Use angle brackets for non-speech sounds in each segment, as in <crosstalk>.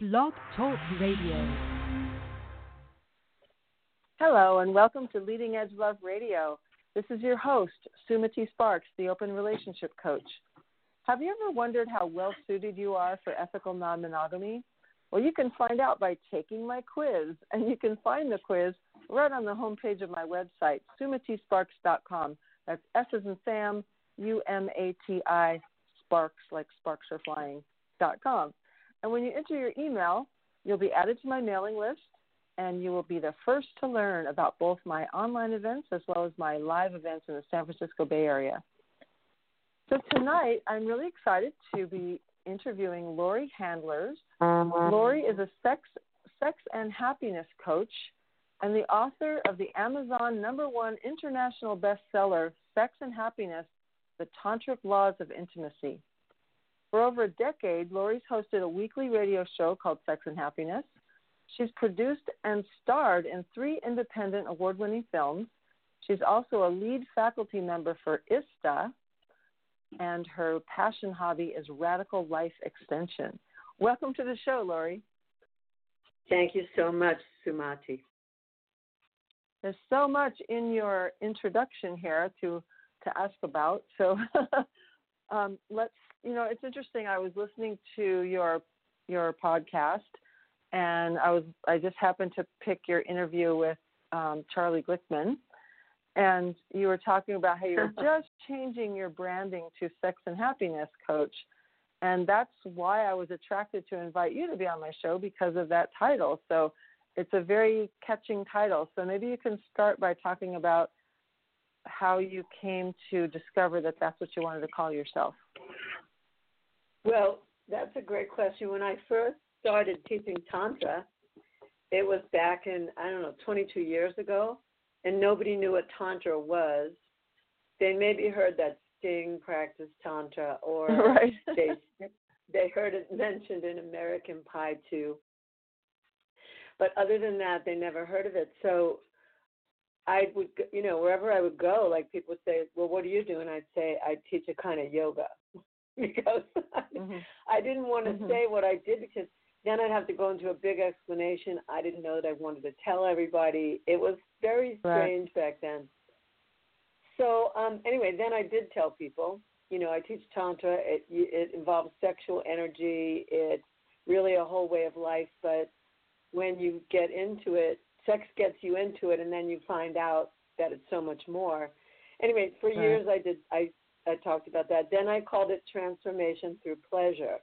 Blog Talk Radio. Hello, and welcome to Leading Edge Love Radio. This is your host, Sumati Sparks, the Open Relationship Coach. Have you ever wondered how well suited you are for ethical non monogamy? Well, you can find out by taking my quiz, and you can find the quiz right on the homepage of my website, sumatisparks.com. That's S as in Sam, U M A T I, sparks, like sparks are flying, dot com. And when you enter your email, you'll be added to my mailing list, and you will be the first to learn about both my online events as well as my live events in the San Francisco Bay Area. So tonight, I'm really excited to be interviewing Laurie Handlers. Laurie is a sex, sex and happiness coach and the author of the Amazon number one international bestseller, Sex and Happiness The Tantric Laws of Intimacy. For over a decade, Laurie's hosted a weekly radio show called Sex and Happiness. She's produced and starred in three independent award winning films. She's also a lead faculty member for ISTA, and her passion hobby is radical life extension. Welcome to the show, Laurie. Thank you so much, Sumati. There's so much in your introduction here to to ask about. So <laughs> um, let's, you know, it's interesting. I was listening to your your podcast, and I was I just happened to pick your interview with um, Charlie Glickman, and you were talking about how you were <laughs> just changing your branding to sex and happiness coach. And that's why I was attracted to invite you to be on my show because of that title. So it's a very catching title. So maybe you can start by talking about how you came to discover that that's what you wanted to call yourself. Well, that's a great question. When I first started teaching Tantra, it was back in, I don't know, 22 years ago, and nobody knew what Tantra was. They maybe heard that Sting practiced Tantra, or <laughs> right. they they heard it mentioned in American Pie too. But other than that, they never heard of it. So I would, you know, wherever I would go, like people would say, "Well, what do you do?" And I'd say, "I teach a kind of yoga," <laughs> because mm-hmm. I didn't want to mm-hmm. say what I did because then I'd have to go into a big explanation. I didn't know that I wanted to tell everybody. It was very strange right. back then. So um, anyway, then I did tell people. You know, I teach tantra. It it involves sexual energy. It's really a whole way of life. But when you get into it, sex gets you into it, and then you find out that it's so much more. Anyway, for right. years I did I I talked about that. Then I called it transformation through pleasure,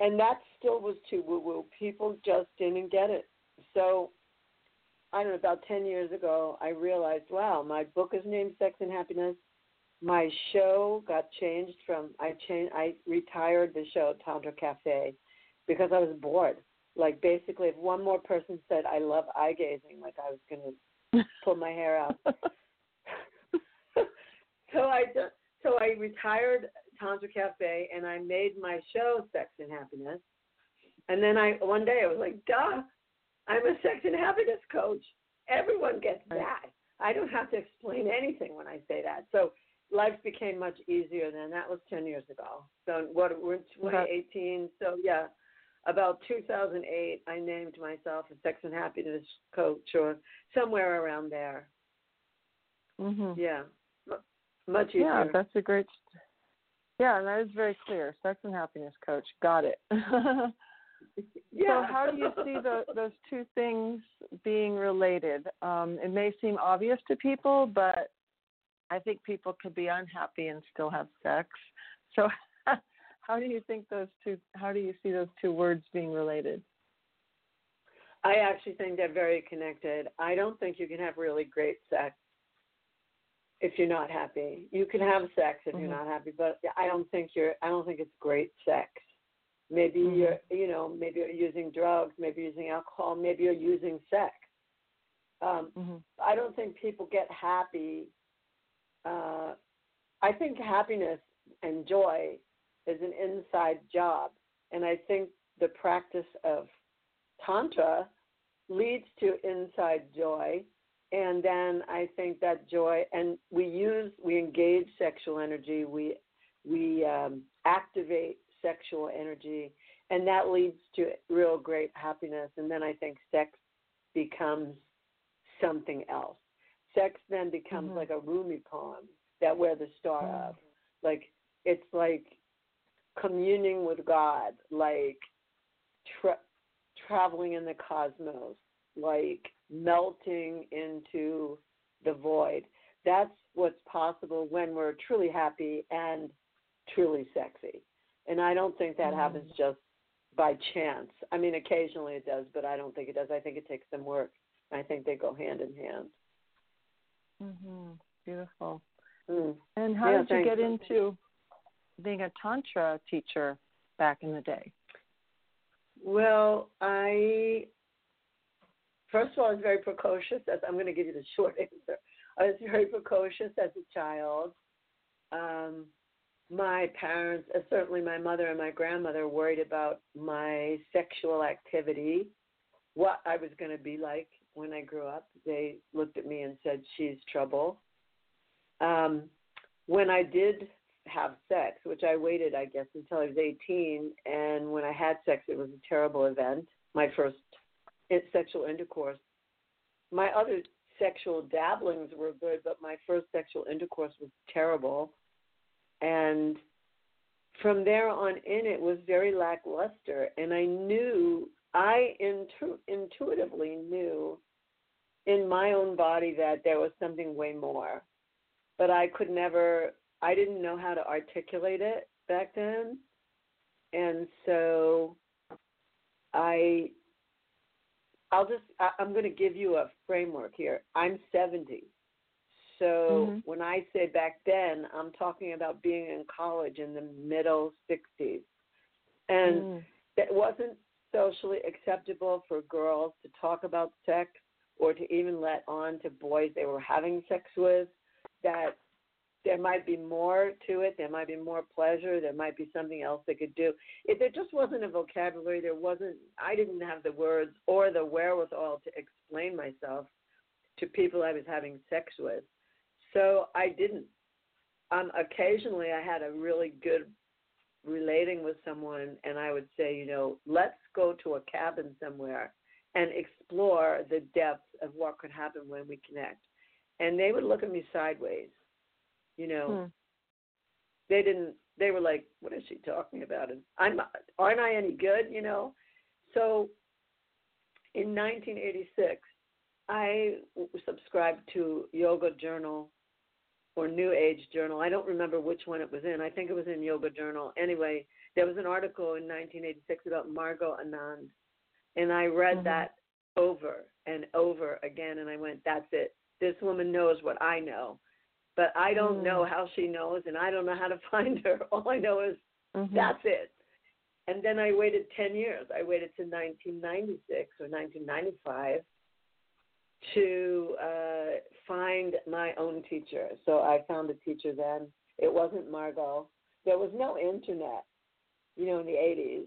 and that still was too woo woo. People just didn't get it. So I don't know, about 10 years ago, I realized, wow, my book is named Sex and Happiness. My show got changed from I changed I retired the show Tantra Cafe because I was bored. Like basically, if one more person said I love eye gazing, like I was gonna <laughs> pull my hair out. <laughs> <laughs> so I so I retired Tantra Cafe and I made my show Sex and Happiness. And then I one day I was like, duh, I'm a sex and happiness coach. Everyone gets that. I don't have to explain anything when I say that. So life became much easier then. That was 10 years ago. So what we're in 2018. So yeah, about 2008, I named myself a sex and happiness coach or somewhere around there. Mhm. Yeah. Much easier. Yeah, that's a great. Yeah, and that is very clear. Sex and happiness coach. Got it. <laughs> yeah. So, how do you see the, <laughs> those two things being related? Um, it may seem obvious to people, but I think people could be unhappy and still have sex. So, <laughs> how do you think those two? How do you see those two words being related? I actually think they're very connected. I don't think you can have really great sex if you're not happy. You can have sex if mm-hmm. you're not happy, but I don't think you're. I don't think it's great sex. Maybe mm-hmm. you're, you know, maybe you're using drugs, maybe using alcohol, maybe you're using sex. Um, mm-hmm. I don't think people get happy. Uh, I think happiness and joy is an inside job, and I think the practice of tantra leads to inside joy and then I think that joy and we use we engage sexual energy we we um, activate sexual energy, and that leads to real great happiness. And then I think sex becomes something else. Sex then becomes Mhm. like a Rumi poem that we're the star Mhm. of. Like it's like communing with God, like tra- traveling in the cosmos, like melting into the void. That's what's possible when we're truly happy and truly sexy. And I don't think that Mhm. happens just by chance. I mean, occasionally it does, but I don't think it does. I think it takes some work. I think they go hand in hand. Mhm. Beautiful. Mm. And how Yeah, did you thanks. get into being a tantra teacher back in the day? Well, I first of all I was very precocious. As I'm going to give you the short <laughs> answer. I was very precocious as a child. Um, my parents, uh, certainly my mother and my grandmother, worried about my sexual activity, what I was going to be like when I grew up. They looked at me and said, "She's trouble." Um, when I did have sex, which I waited, I guess, until I was 18. And when I had sex, it was a terrible event. My first i- sexual intercourse. My other sexual dabblings were good, but my first sexual intercourse was terrible. And from there on in, it was very lackluster. And I knew, I intu- intuitively knew in my own body that there was something way more. But I could never I didn't know how to articulate it back then. And so I I'll just I, I'm going to give you a framework here. I'm 70. So Mhm. when I say back then, I'm talking about being in college in the middle 60s. And Mm. it wasn't socially acceptable for girls to talk about sex or to even let on to boys they were having sex with that there might be more to it there might be more pleasure there might be something else they could do if there just wasn't a vocabulary there wasn't i didn't have the words or the wherewithal to explain myself to people i was having sex with so i didn't um occasionally i had a really good relating with someone and I would say, you know, let's go to a cabin somewhere and explore the depths of what could happen when we connect. And they would look at me sideways. You know, Hmm. they didn't they were like, What is she talking about? And I'm aren't I any good, you know? So in nineteen eighty six I subscribed to Yoga Journal or New Age Journal. I don't remember which one it was in. I think it was in Yoga Journal. Anyway, there was an article in 1986 about Margot Anand, and I read Mhm. that over and over again, and I went, "That's it. This woman knows what I know, but I don't Mm. know how she knows, and I don't know how to <laughs> find her. All I know is Mhm. that's it." And then I waited 10 years. I waited to 1996 or 1995 to uh, find my own teacher. So I found a teacher then. It wasn't Margot. There was no internet, you know, in the 80s,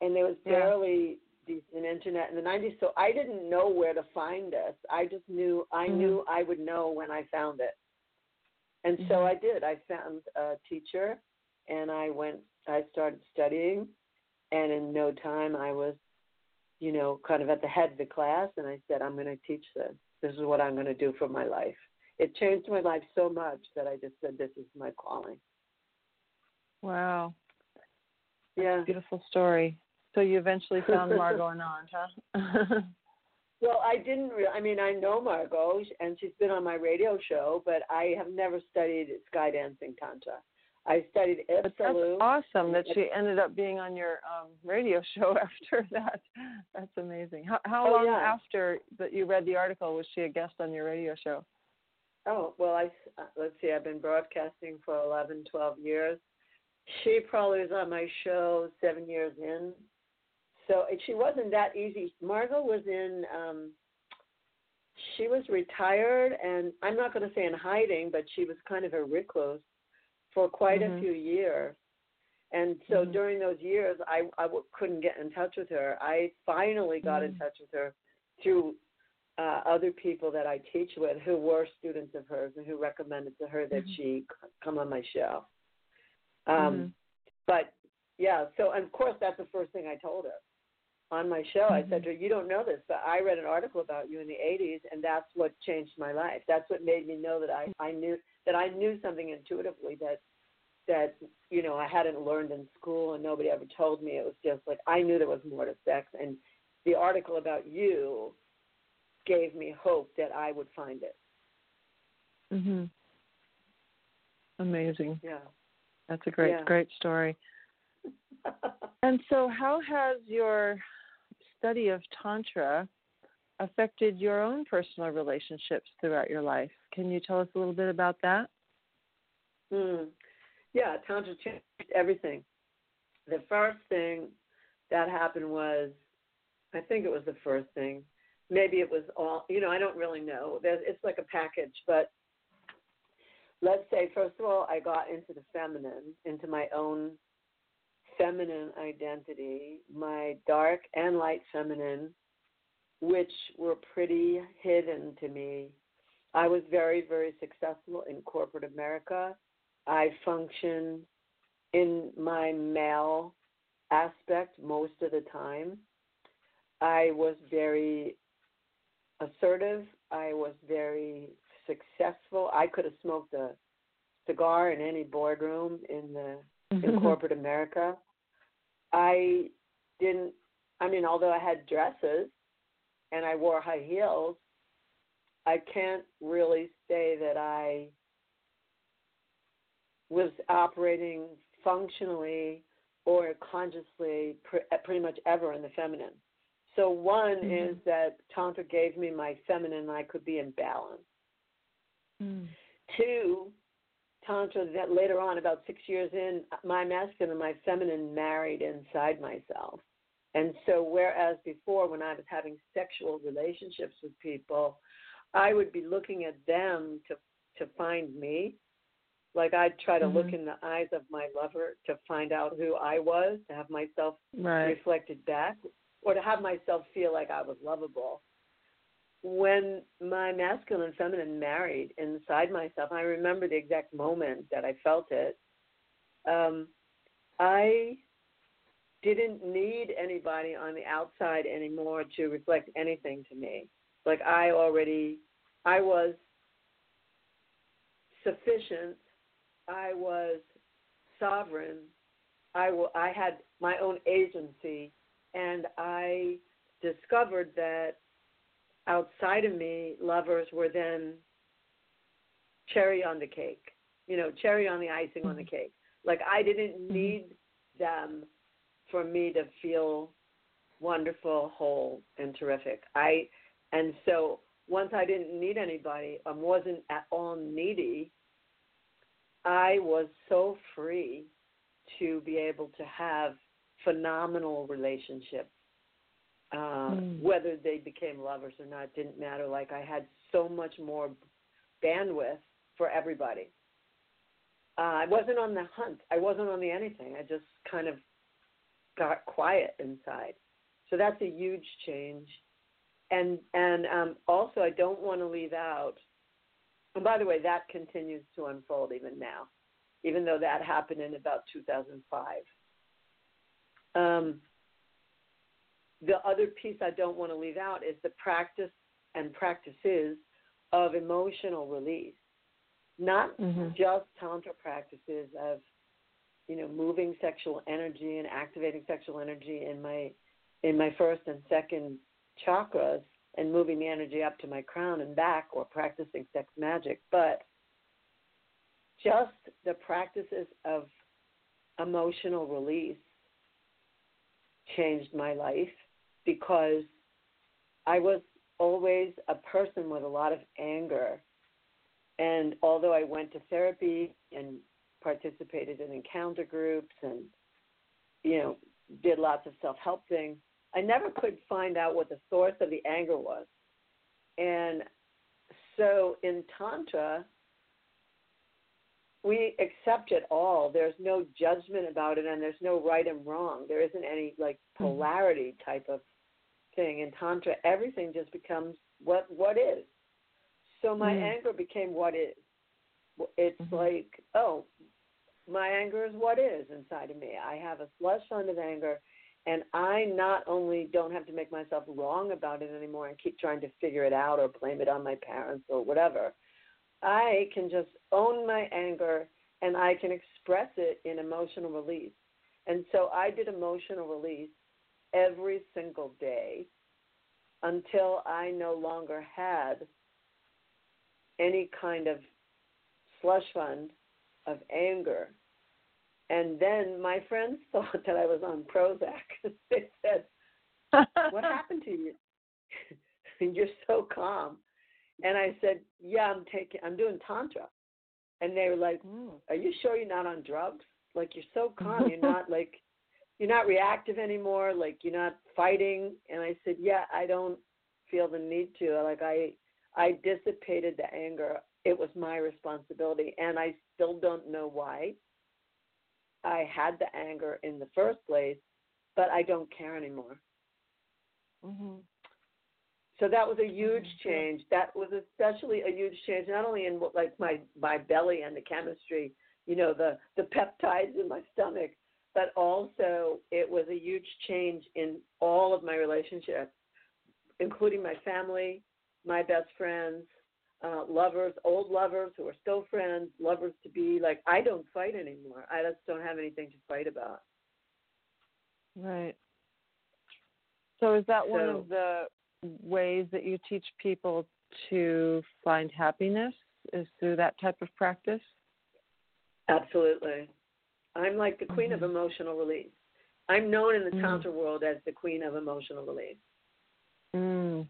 and there was Yeah. barely decent internet in the 90s. So I didn't know where to find this. I just knew I Mhm. knew I would know when I found it. And so Mhm. I did. I found a teacher, and I went. I started studying, and in no time I was you know, kind of at the head of the class, and I said, I'm going to teach this. This is what I'm going to do for my life. It changed my life so much that I just said, this is my calling. Wow. Yeah. Beautiful story. So you eventually found Margot <laughs> Anand, huh? <laughs> Well, I didn't. Re- I mean, I know Margot, and she's been on my radio show, but I have never studied skydancing tantra. I studied But that's awesome that she ended up being on your um, radio <laughs> show after that. That's amazing. How, how Oh, long yeah. after that you read the article was she a guest on your radio show? Oh, well, I uh, let's see. I've been broadcasting for 11, 12 years. She probably was on my show seven years in. So and she wasn't that easy. Margot was in. um She was retired, and I'm not going to say in hiding, but she was kind of a recluse for quite Mhm. a few years. And so Mhm. during those years, I I w- couldn't get in touch with her. I finally got in Mhm. touch with her through uh, other people that I teach with who were students of hers and who recommended to her that Mhm. she come on my show. Um, Mhm. But yeah. So and of course that's the first thing I told her on my show. Mm-hmm. I said to her, "You don't know this, but I read an article about you in the '80s, and that's what changed my life. That's what made me know that I I knew that I knew something intuitively that that you know I hadn't learned in school and nobody ever told me. It was just like I knew there was more to sex, and the article about you gave me hope that I would find it. Mhm. Amazing. Yeah. That's a great Yeah. great story. <laughs> And so how has your study of tantra affected your own personal relationships throughout your life? Can you tell us a little bit about that? Mm. Yeah, Tantra changed everything. The first thing that happened was, I think it was the first thing. Maybe it was all, you know, I don't really know. It's like a package, but let's say, first of all, I got into the feminine, into my own feminine identity, my dark and light feminine, which were pretty hidden to me. I was very, very successful in corporate America. I functioned in my male aspect most of the time. I was very assertive. I was very successful. I could have smoked a cigar in any boardroom in the in <laughs> corporate America. I didn't I mean although I had dresses and I wore high heels, I can't really say that I was operating functionally or consciously pr- pretty much ever in the feminine. So one Mhm. is that tantra gave me my feminine and I could be in balance. Mm. Two, tantra that later on about 6 years in my masculine and my feminine married inside myself. And so whereas before when I was having sexual relationships with people, I would be looking at them to to find me like I'd try to look Mhm. in the eyes of my lover to find out who I was, to have myself Right. reflected back, or to have myself feel like I was lovable. When my masculine and feminine married inside myself, I remember the exact moment that I felt it. Um, I didn't need anybody on the outside anymore to reflect anything to me. Like I already, I was sufficient. I was sovereign. I, w- I had my own agency, and I discovered that outside of me, lovers were then cherry on the cake. You know, cherry on the icing on the mm-hmm. cake. Like I didn't mm-hmm. need them for me to feel wonderful, whole, and terrific. I and so once I didn't need anybody, I wasn't at all needy. I was so free to be able to have phenomenal relationships. Uh, Mm. Whether they became lovers or not didn't matter. Like I had so much more bandwidth for everybody. Uh, I wasn't on the hunt. I wasn't on the anything. I just kind of got quiet inside. So that's a huge change. And and um, also, I don't want to leave out. And by the way, that continues to unfold even now, even though that happened in about 2005. Um, the other piece I don't want to leave out is the practice and practices of emotional release, not Mhm. just tantra practices of you know moving sexual energy and activating sexual energy in my in my first and second chakras and moving the energy up to my crown and back or practicing sex magic but just the practices of emotional release changed my life because I was always a person with a lot of anger. And although I went to therapy and participated in encounter groups and, you know, did lots of self help things, I never could find out what the source of the anger was. And so in Tantra, we accept it all. There's no judgment about it, and there's no right and wrong. There isn't any like polarity type of thing in tantra. Everything just becomes what what is. So my Mm. anger became what is. It's Mhm. like oh, my anger is what is inside of me. I have a slush fund of anger, and I not only don't have to make myself wrong about it anymore and keep trying to figure it out or blame it on my parents or whatever. I can just own my anger and I can express it in emotional release. And so I did emotional release every single day until I no longer had any kind of slush fund of anger. And then my friends <laughs> thought that I was on Prozac. <laughs> they said, What happened to you? <laughs> You're so calm. And I said, Yeah, I'm taking I'm doing tantra. And they were like, mm. Are you sure you're not on drugs? Like you're so calm, you're <laughs> not like you're not reactive anymore, like you're not fighting and I said, Yeah, I don't feel the need to. Like I I dissipated the anger. It was my responsibility and I still don't know why I had the anger in the first place, but I don't care anymore. Mm-hmm. So that was a huge change. That was especially a huge change, not only in like my my belly and the chemistry, you know, the the peptides in my stomach, but also it was a huge change in all of my relationships, including my family, my best friends, uh, lovers, old lovers who are still friends, lovers to be. Like I don't fight anymore. I just don't have anything to fight about. Right. So is that so, one of the ways that you teach people to find happiness is through that type of practice? Absolutely. I'm like the queen mm-hmm. of emotional release. I'm known in the mm. Tantra world as the queen of emotional release. Mm.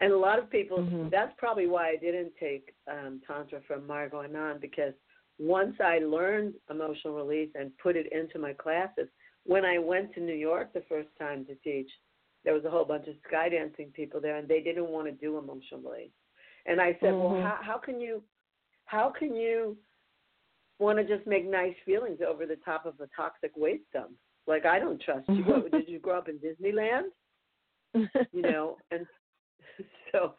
And a lot of people, mm-hmm. that's probably why I didn't take um, Tantra from Margot Anand because once I learned emotional release and put it into my classes, when I went to New York the first time to teach, there was a whole bunch of skydancing people there, and they didn't want to do emotional release. And I said, mm-hmm. well, how, how can you, how can you want to just make nice feelings over the top of a toxic waste dump? Like I don't trust you. what, <laughs> did you grow up in Disneyland? you know, and <laughs> so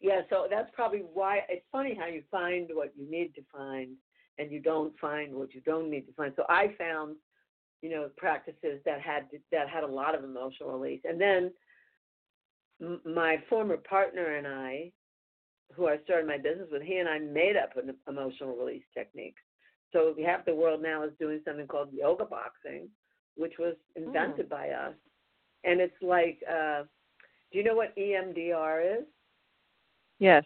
yeah, so that's probably why it's funny how you find what you need to find and you don't find what you don't need to find. So I found you know practices that had that had a lot of emotional release. And then m- my former partner and i who i started my business with he and i made up an emotional release technique. So half the world now is doing something called yoga boxing which was invented mm. by us. And it's like uh do you know what emdr is? Yes.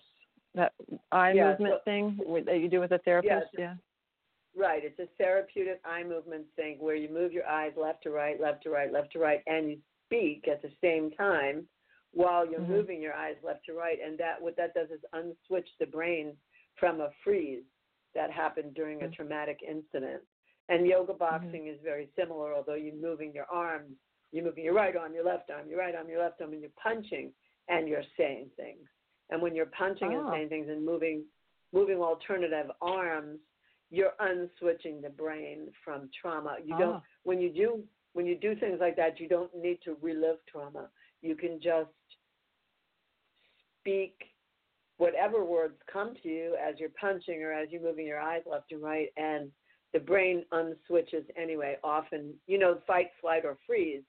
That eye yeah, movement so, thing that you do with a therapist? Yeah, yeah Right. It's a therapeutic eye movement thing where you move your eyes left to right, left to right, left to right, and you speak at the same time while you're mm-hmm. moving your eyes left to right. And that what that does is unswitch the brain from a freeze that happened during a mm-hmm. traumatic incident. And yoga mm-hmm. boxing mm-hmm. is very similar, although you're moving your arms, you're moving your right arm, your left arm, your right arm, your left arm, and you're punching and you're saying things. And when you're punching oh. and saying things and moving moving alternative arms you're unswitching the brain from trauma. You don't ah. when you do when you do things like that, you don't need to relive trauma. You can just speak whatever words come to you as you're punching or as you're moving your eyes left and right, and the brain unswitches anyway. Often, you know, fight, flight, or freeze.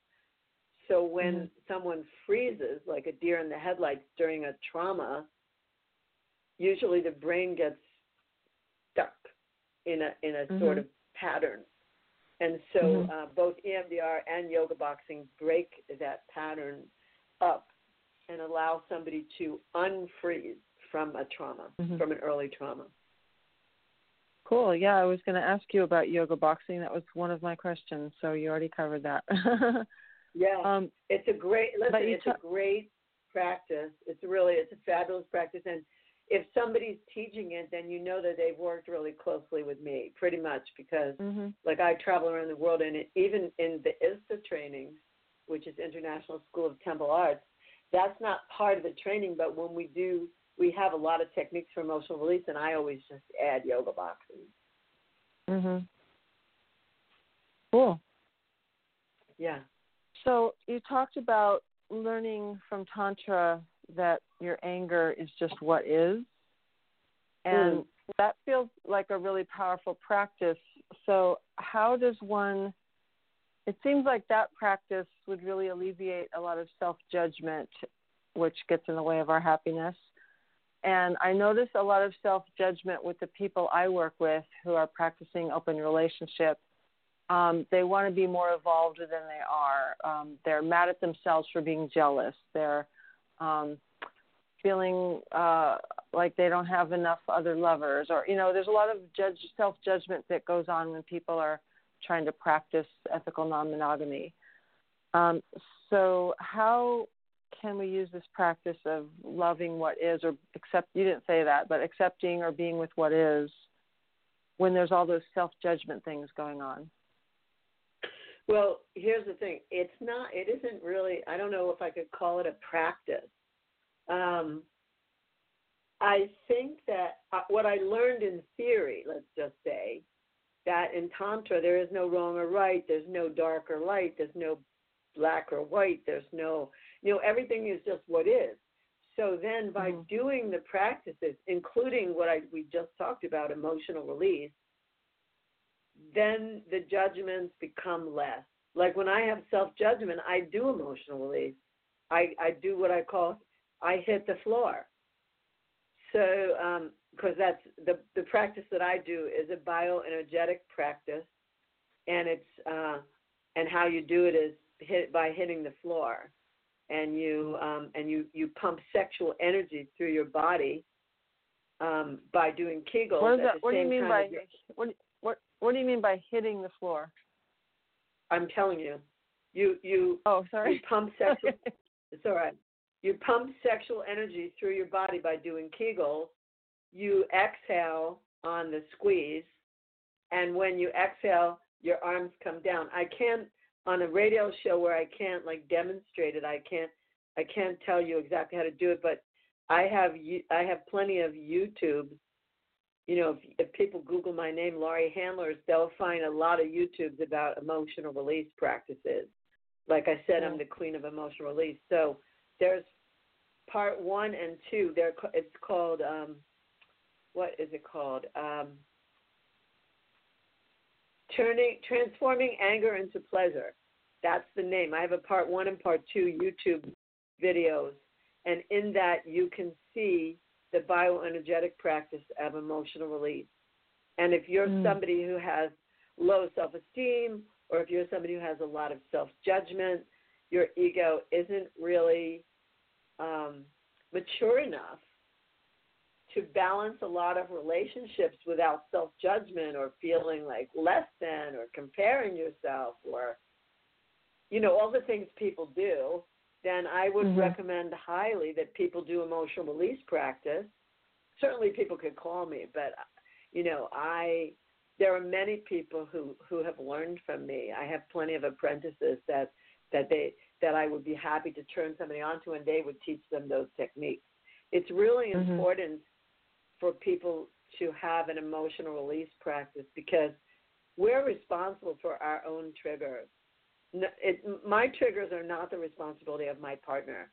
So when mm-hmm. someone freezes, like a deer in the headlights during a trauma, usually the brain gets stuck in a in a mm-hmm. sort of pattern. And so mm-hmm. uh, both EMDR and yoga boxing break that pattern up and allow somebody to unfreeze from a trauma, mm-hmm. from an early trauma. Cool. Yeah, I was going to ask you about yoga boxing. That was one of my questions, so you already covered that. <laughs> yeah, um, it's a great. Listen, it's ta- a great practice. It's really it's a fabulous practice, and if somebody's teaching it, then you know that they've worked really closely with me, pretty much, because mm-hmm. like I travel around the world, and it, even in the ISTA training, which is International School of Temple Arts, that's not part of the training. But when we do, we have a lot of techniques for emotional release, and I always just add yoga boxes. Mhm. Cool. Yeah. So you talked about learning from tantra that your anger is just what is. And mm. that feels like a really powerful practice. So, how does one? It seems like that practice would really alleviate a lot of self judgment, which gets in the way of our happiness. And I notice a lot of self judgment with the people I work with who are practicing open relationship. Um, they want to be more evolved than they are. Um, they're mad at themselves for being jealous. They're um, feeling uh, like they don't have enough other lovers, or you know, there's a lot of judge self judgment that goes on when people are trying to practice ethical non monogamy. Um, so, how can we use this practice of loving what is, or accept? You didn't say that, but accepting or being with what is, when there's all those self judgment things going on. Well, here's the thing. It's not. It isn't really. I don't know if I could call it a practice. Um, I think that uh, what I learned in theory, let's just say, that in Tantra there is no wrong or right, there's no dark or light, there's no black or white, there's no, you know, everything is just what is. So then by mm-hmm. doing the practices, including what I, we just talked about, emotional release, then the judgments become less. Like when I have self judgment, I do emotional release. I, I do what I call I hit the floor. So, because um, that's the the practice that I do is a bioenergetic practice, and it's uh, and how you do it is hit by hitting the floor, and you um, and you you pump sexual energy through your body um, by doing Kegels. What, that, what do you mean by what what do you mean by hitting the floor? I'm telling you, you you oh sorry you pump <laughs> sexual. it's all right. You pump sexual energy through your body by doing Kegels. You exhale on the squeeze, and when you exhale, your arms come down. I can't on a radio show where I can't like demonstrate it. I can't I can't tell you exactly how to do it, but I have I have plenty of YouTubes. You know, if, if people Google my name, Laurie Handlers, they'll find a lot of YouTubes about emotional release practices. Like I said, I'm the queen of emotional release. So there's part one and two. They're it's called um, what is it called? Um, turning transforming anger into pleasure. That's the name. I have a part one and part two YouTube videos, and in that you can see the bioenergetic practice of emotional release. And if you're mm. somebody who has low self esteem, or if you're somebody who has a lot of self judgment, your ego isn't really um, mature enough to balance a lot of relationships without self judgment or feeling like less than or comparing yourself or you know all the things people do then i would mm-hmm. recommend highly that people do emotional release practice certainly people could call me but you know i there are many people who who have learned from me i have plenty of apprentices that that they that I would be happy to turn somebody onto and they would teach them those techniques. It's really mm-hmm. important for people to have an emotional release practice because we're responsible for our own triggers. It, my triggers are not the responsibility of my partner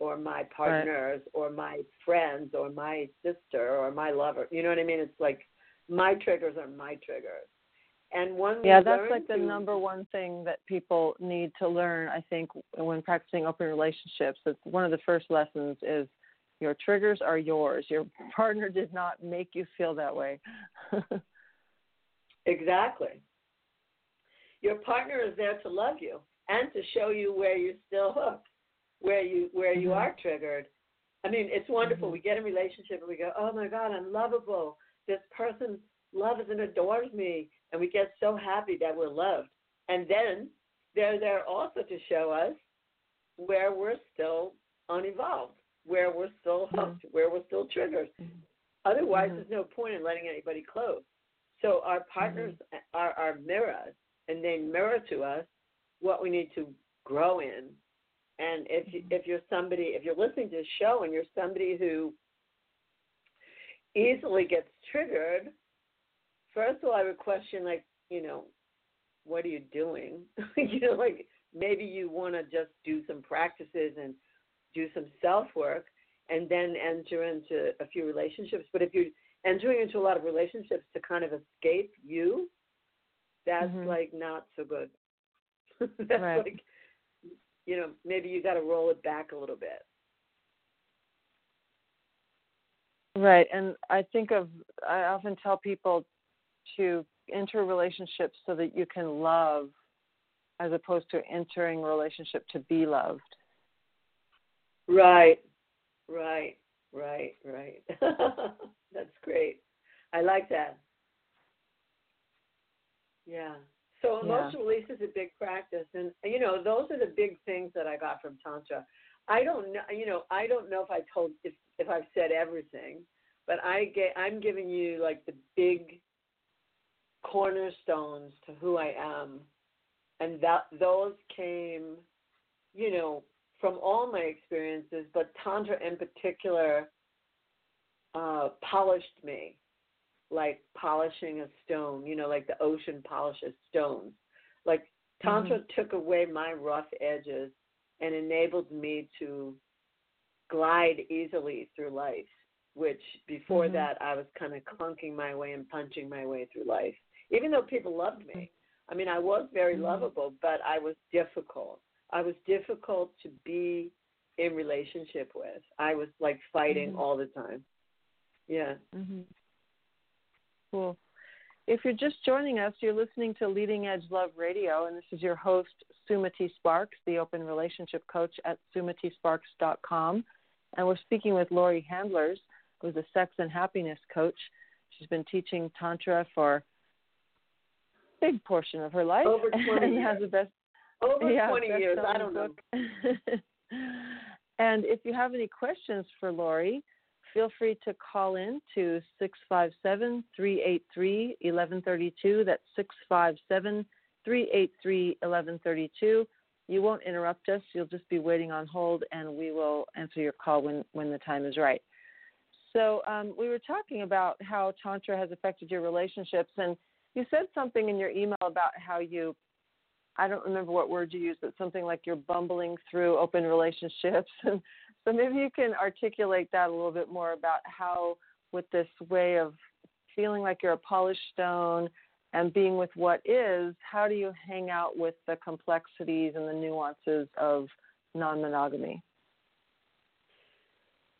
or my partners right. or my friends or my sister or my lover. You know what I mean? It's like my triggers are my triggers. And one yeah, that's like the to, number one thing that people need to learn. I think when practicing open relationships, it's one of the first lessons is your triggers are yours. Your partner did not make you feel that way. <laughs> exactly. Your partner is there to love you and to show you where you're still hooked, where you where you mm-hmm. are triggered. I mean, it's wonderful. Mm-hmm. We get in a relationship and we go, "Oh my God, I'm lovable. This person loves and adores me and we get so happy that we're loved. And then they're there also to show us where we're still unevolved, where we're still mm-hmm. hooked, mm-hmm. where we're still triggered. Mm-hmm. Otherwise, mm-hmm. there's no point in letting anybody close. So our partners are our mirrors, and they mirror to us what we need to grow in. And if you, mm-hmm. if you're somebody, if you're listening to the show and you're somebody who easily gets triggered first of all, I would question, like, you know, what are you doing? <laughs> you know, like maybe you want to just do some practices and do some self work and then enter into a few relationships. But if you're entering into a lot of relationships to kind of escape you, that's Mhm. like not so good. <laughs> that's Right. like you know, maybe you got to roll it back a little bit. Right. And I think of, I often tell people to enter relationships so that you can love as opposed to entering relationship to be loved. Right, right, right, right. <laughs> That's great. I like that. Yeah. So Yeah. emotional release is a big practice, and you know those are the big things that I got from tantra. I don't know, you know, I don't know if I told if if I've said everything, but I get I'm giving you like the big cornerstones to who I am, and that those came, you know, from all my experiences, but tantra in particular uh, polished me like polishing a stone, you know, like the ocean polishes stones. Like Tantra took away my rough edges and enabled me to glide easily through life, which before Mhm. that I was kind of clunking my way and punching my way through life. Even though people loved me. I mean, I was very Mhm. lovable, but I was difficult. I was difficult to be in relationship with. I was like fighting Mhm. all the time. Yeah. Cool. If you're just joining us, you're listening to Leading Edge Love Radio, and this is your host, Sumati Sparks, the open relationship coach at sumatisparks.com. And we're speaking with Laurie Handlers, who's a sex and happiness coach. She's been teaching Tantra for a big portion of her life. Over <laughs> 20 and years. has the best Over yeah, 20 years. I don't know. <laughs> and if you have any questions for Laurie, feel free to call in to 657 383 1132. That's 657 383 1132. You won't interrupt us. You'll just be waiting on hold, and we will answer your call when, when the time is right. So, um, we were talking about how Tantra has affected your relationships, and you said something in your email about how you I don't remember what word you used, but something like you're bumbling through open relationships. <laughs> And so maybe you can articulate that a little bit more about how, with this way of feeling like you're a polished stone and being with what is, how do you hang out with the complexities and the nuances of non monogamy?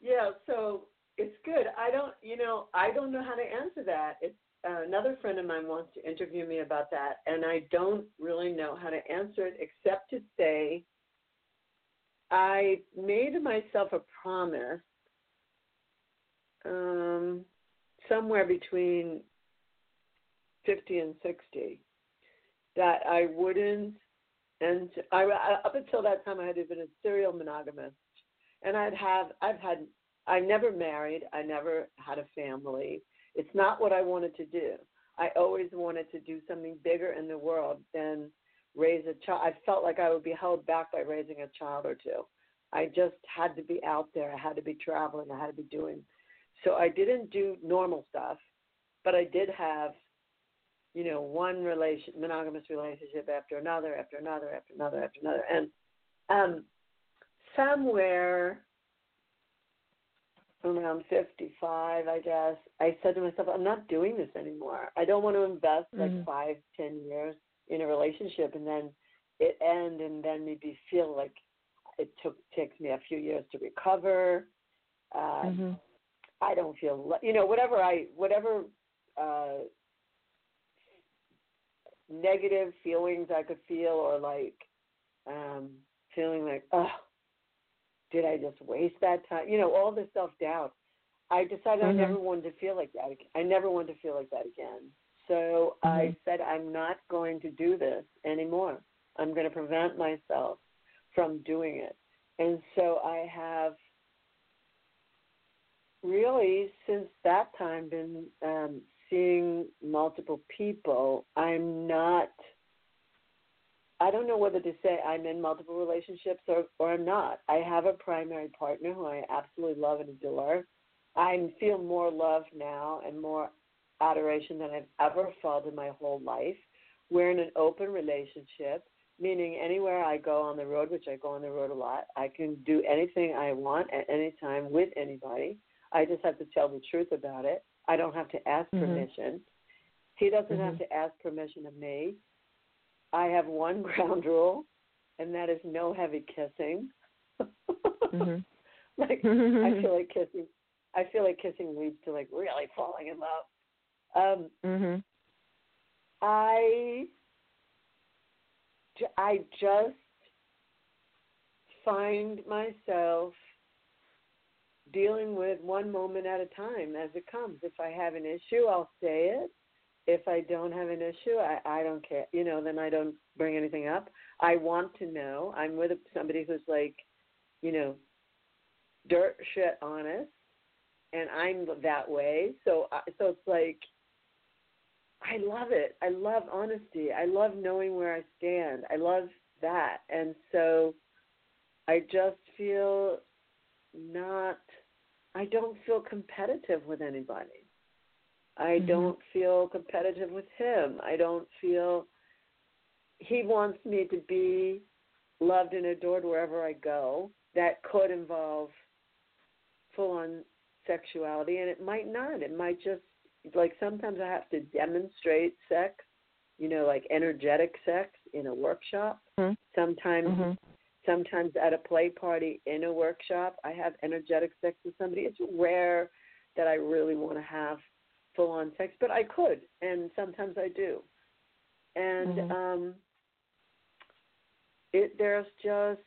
Yeah, so it's good. I don't, you know, I don't know how to answer that. It's uh, another friend of mine wants to interview me about that, and I don't really know how to answer it except to say I made myself a promise um, somewhere between 50 and 60 that I wouldn't, and I, up until that time I had been a serial monogamist, and I'd have, I've had, I never married, I never had a family. It's not what I wanted to do. I always wanted to do something bigger in the world than raise a child. I felt like I would be held back by raising a child or two. I just had to be out there. I had to be traveling. I had to be doing. So I didn't do normal stuff, but I did have, you know, one relation, monogamous relationship after another, after another, after another, after another, and um, somewhere around 55, I guess, I said to myself, I'm not doing this anymore. I don't want to invest like Mhm. five, ten years in a relationship and then it end and then maybe feel like it took takes me a few years to recover. Uh, Mm-hmm. I don't feel, you know, whatever I, whatever uh, negative feelings I could feel or like um, feeling like, oh, did I just waste that time? You know, all this self doubt. I decided I Mhm. never wanted to feel like that. I never wanted to feel like that again. So I Mhm. said, I'm not going to do this anymore. I'm going to prevent myself from doing it. And so I have really, since that time, been um, seeing multiple people. I'm not I don't know whether to say I'm in multiple relationships or, or I'm not. I have a primary partner who I absolutely love and adore. I feel more love now and more adoration than I've ever felt in my whole life. We're in an open relationship, meaning anywhere I go on the road, which I go on the road a lot, I can do anything I want at any time with anybody. I just have to tell the truth about it. I don't have to ask Mhm. permission. He doesn't have Mhm. to ask permission of me. I have one <laughs> ground rule, and that is no heavy kissing. Mhm. <laughs> like I feel like kissing. I feel like kissing leads to like really falling in love. Um, Mhm. I I just find myself dealing with one moment at a time as it comes. If I have an issue, I'll say it. If I don't have an issue, I, I don't care. You know, then I don't bring anything up. I want to know. I'm with somebody who's like, you know, dirt shit honest, and I'm that way. So, I so it's like, I love it. I love honesty. I love knowing where I stand. I love that, and so I just feel not. I don't feel competitive with anybody. I Mhm. don't feel competitive with him. I don't feel he wants me to be loved and adored wherever I go. That could involve full on sexuality and it might not. It might just like sometimes I have to demonstrate sex, you know, like energetic sex in a workshop. Mhm. Sometimes Mhm. sometimes at a play party in a workshop I have energetic sex with somebody. It's rare that I really want to have full on sex, but I could and sometimes I do. And Mhm. um it there's just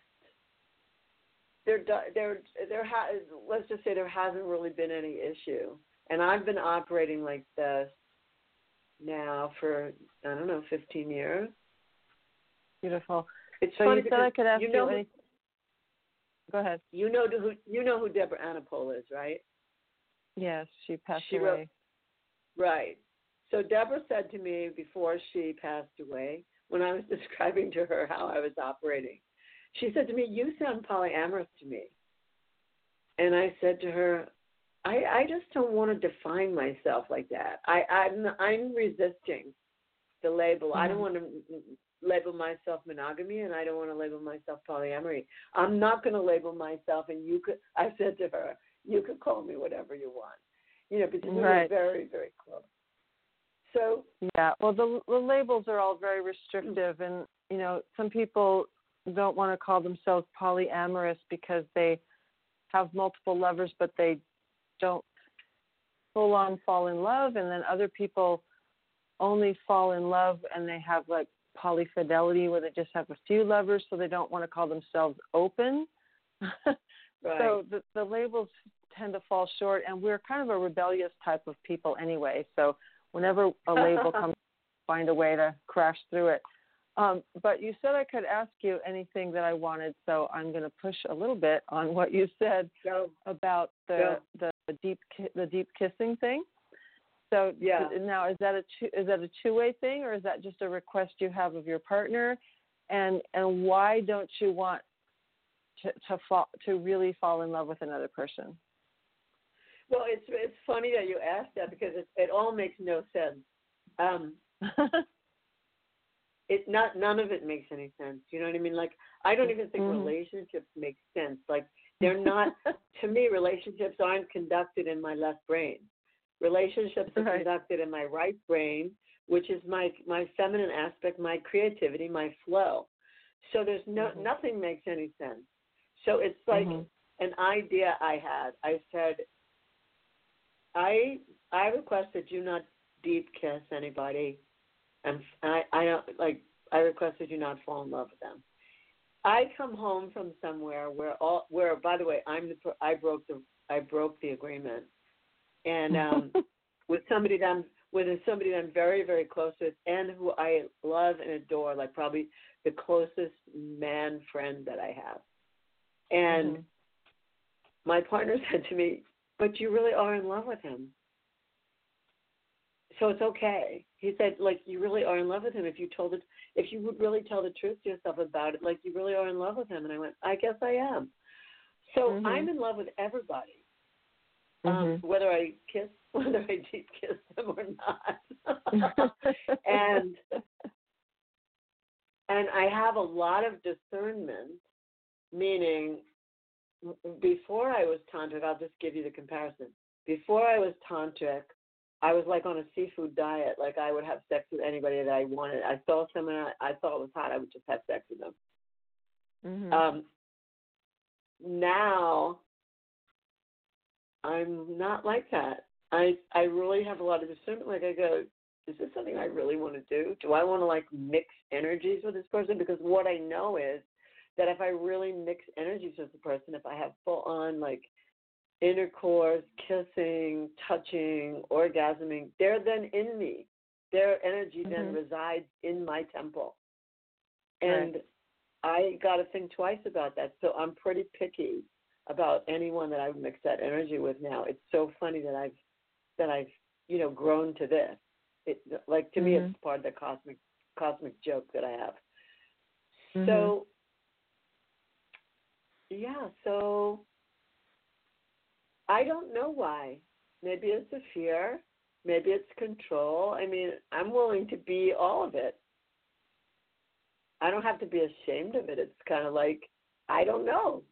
there there there ha- let's just say there hasn't really been any issue. And I've been operating like this now for I don't know, 15 years. Beautiful. It's So funny you I could ask you you, know any. Go ahead. you know who you know who Deborah Anapol is, right? Yes, she passed She away. wrote- Right. So Deborah said to me before she passed away, when I was <laughs> describing to her how I was operating, she said to me, "You sound polyamorous to me." And I said to her, "I I just don't want to define myself like that. I I'm I'm resisting the label. I don't mm-hmm. want to label myself monogamy, and I don't want to label myself polyamory. I'm not going to label myself. And you could, I said to her, you could call me whatever you want, you know, because we were Right. very very close. So Yeah, well, the the labels are all very mm. restrictive, and you know, some people don't want to call themselves polyamorous because they have multiple lovers, but they don't full on fall in love, and then other people only fall in love and they have like polyfidelity where they just have a few lovers, so they don't want to call themselves open. <laughs> right. So the, the labels tend to fall short, and we're kind of a rebellious type of people anyway. So whenever a label <laughs> comes, find a way to crash through it. Um, but you said I could ask you anything that I wanted, so I'm going to push a little bit on what you said about the the, the deep ki- the deep kissing thing. So Yeah. now is that a two, is that a two way thing, or is that just a request you have of your partner? And and why don't you want to to fall to really fall in love with another person? well, it's it's funny that you asked that because it it all makes no sense. Um, <laughs> it not none of it makes any sense. You know what I mean? Like I don't even think Mhm. relationships make sense. Like they're not <laughs> to me relationships aren't conducted in my left brain. Relationships are Right. conducted in my right brain, which is my my feminine aspect, my creativity, my flow. So there's no Mhm. nothing makes any sense. So it's like Mhm. an idea I had. I said I I request that you not deep kiss anybody and I I don't like I request that you not fall in love with them. I come home from somewhere where all where by the way I'm the I broke the I broke the agreement, and um, <laughs> with somebody that I'm with somebody that I'm very very close with and who I love and adore, like probably the closest man friend that I have, and Mhm. my partner <laughs> said to me, "But you really are in love with him." So it's okay. He said, like you really are in love with him. If you told it, if you would really tell the truth to yourself about it, like you really are in love with him. And I went, I guess I am. So Mhm. I'm in love with everybody, um, Mhm. whether I kiss, <laughs> whether I deep kiss them or not. <laughs> and and I have a lot of discernment, meaning before I was tantric, I'll just give you the comparison. Before I was tantric, I was like on a seafood diet. Like I would have sex with anybody that I wanted. I saw someone I, I thought was hot, I would just have sex with them. Mm-hmm. Um, now I'm not like that. I I really have a lot of discernment. Like I go, is this something I really want to do? Do I want to like mix energies with this person? Because what I know is that if I really mix energies with the person, if I have full on like intercourse, kissing, touching, orgasming, they're then in me. Their energy then Mhm. resides in my temple. Right. And I got to think twice about that. So I'm pretty picky about anyone that I would mix that energy with now. It's so funny that I've that I've you know grown to this. It like to me Mhm. it's part of the cosmic cosmic joke that I have. Mhm. So yeah, so I don't know why. Maybe it's a fear. Maybe it's control. I mean, I'm willing to be all of it. I don't have to be ashamed of it. It's kind of like I don't know.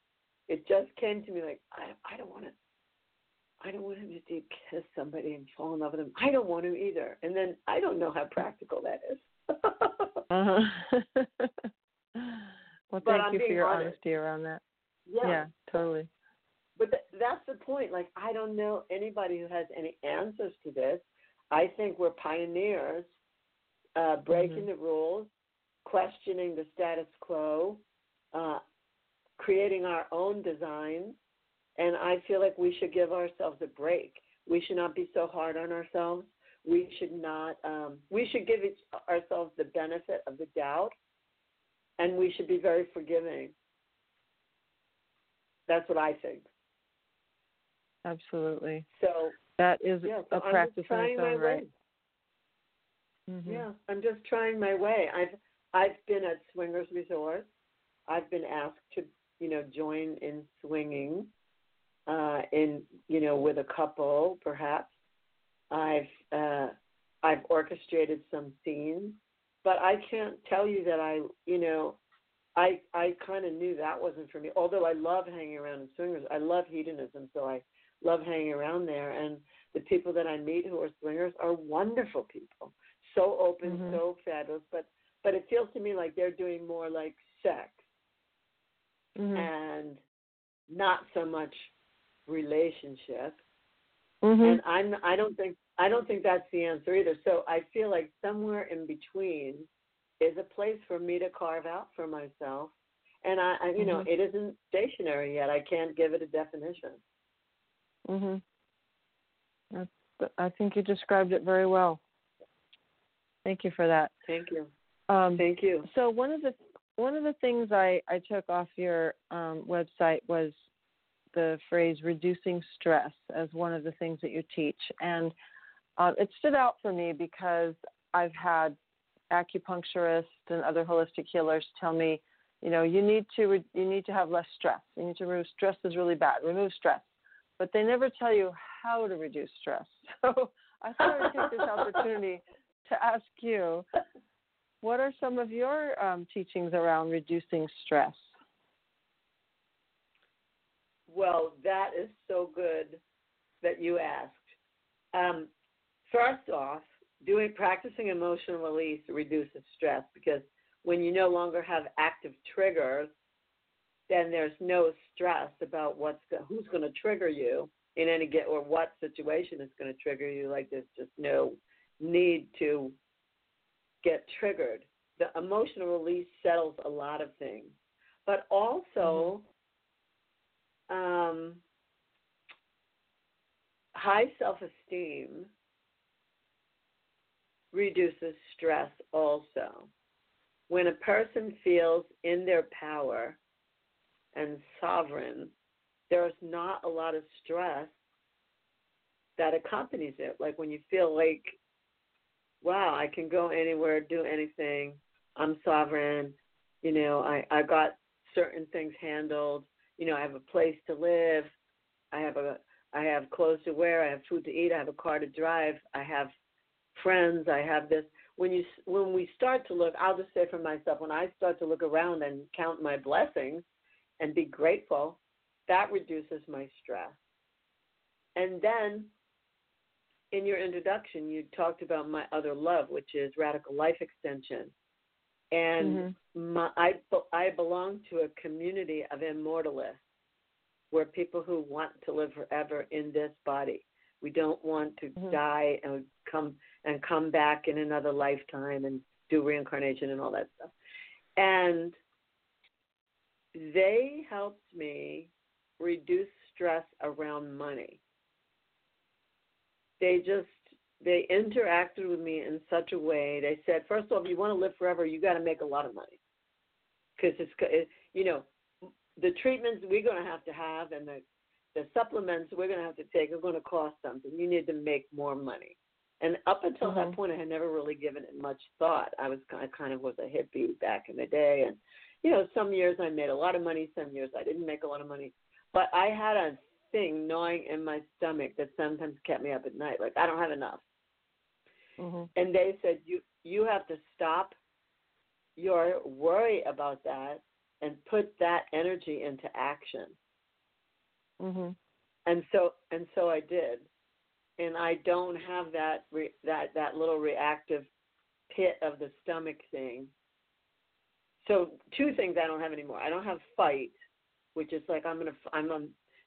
It just came to me like I I don't want to. I don't want him to deep kiss somebody and fall in love with him. I don't want to either. And then I don't know how practical that is. <laughs> Uh-huh. <laughs> well, thank you for your honest. honesty around that. yeah. yeah totally. But th- that's the point. Like, I don't know anybody who has any answers to this. I think we're pioneers, uh, breaking Mhm. the rules, questioning the status quo, uh, creating our own designs. And I feel like we should give ourselves a break. We should not be so hard on ourselves. We should not. Um, we should give each, ourselves the benefit of the doubt, and we should be very forgiving. That's what I think. Absolutely. So That is yeah, so a I'm practice in its own right. Mhm. Yeah, I'm just trying my way. I've I've been at swingers resorts. I've been asked to you know join in swinging, uh, in you know with a couple perhaps. I've uh, I've orchestrated some scenes, but I can't tell you that I you know I I kind of knew that wasn't for me. Although I love hanging around in swingers, I love hedonism, so I love hanging around there. And the people that I meet who are swingers are wonderful people, so open, Mhm. so fabulous. But but it feels to me like they're doing more like sex Mhm. and not so much relationship. Mhm. And I'm I don't think I don't think that's the answer either. So I feel like somewhere in between is a place for me to carve out for myself. And I, I you know, Mhm. it isn't stationary yet. I can't give it a definition. Mhm. I think you described it very well. Thank you for that. Thank you. Um, Thank you. so one of the one of the things I, I took off your um, website was the phrase reducing stress as one of the things that you teach, and uh, it stood out for me because I've had acupuncturists and other holistic healers tell me, you know, you need to re- you need to have less stress. You need to remove stress is really bad. Remove stress, but they never tell you how to reduce stress. <laughs> So I thought I'd take this opportunity to ask you what are some of your um, teachings around reducing stress? Well, that is so good that you asked. Um, first off, doing practicing emotional release reduces stress because when you no longer have active triggers, then there's no stress about what's who's going to trigger you in any get or what situation is going to trigger you. Like there's just no need to get triggered. The emotional release settles a lot of things, but also um, high self-esteem reduces stress also. When a person feels in their power and sovereign, there's not a lot of stress that accompanies it. Like when you feel like, wow, I can go anywhere, do anything, I'm sovereign, you know, I, I got certain things handled, you know, I have a place to live, I have a I have clothes to wear, I have food to eat, I have a car to drive, I have friends, I have this. When you when we start to look, I'll just say for myself, when I start to look around and count my blessings and be grateful, that reduces my stress. And then in your introduction, you talked about my other love, which is radical life extension. And Mm-hmm. my, I, I belong to a community of immortalists where people who want to live forever in this body. We don't want to Mhm. die and come and come back in another lifetime and do reincarnation and all that stuff. And they helped me reduce stress around money. They just they interacted with me in such a way. They said, first of all, if you want to live forever, you got to make a lot of money because it's it, you know the treatments we're going to have to have and the the supplements we're going to have to take are going to cost something. You need to make more money. And up until Mhm. that point, I had never really given it much thought. I was I kind of was a hippie back in the day, and you know, some years I made a lot of money, some years I didn't make a lot of money. But I had a thing gnawing in my stomach that sometimes kept me up at night. Like I don't have enough. Mhm. And they said you you have to stop your worry about that and put that energy into action. Mhm. And so and so I did. And I don't have that re, that that little reactive pit of the stomach thing. So two things I don't have anymore. I don't have fight, which is like I'm gonna I'm a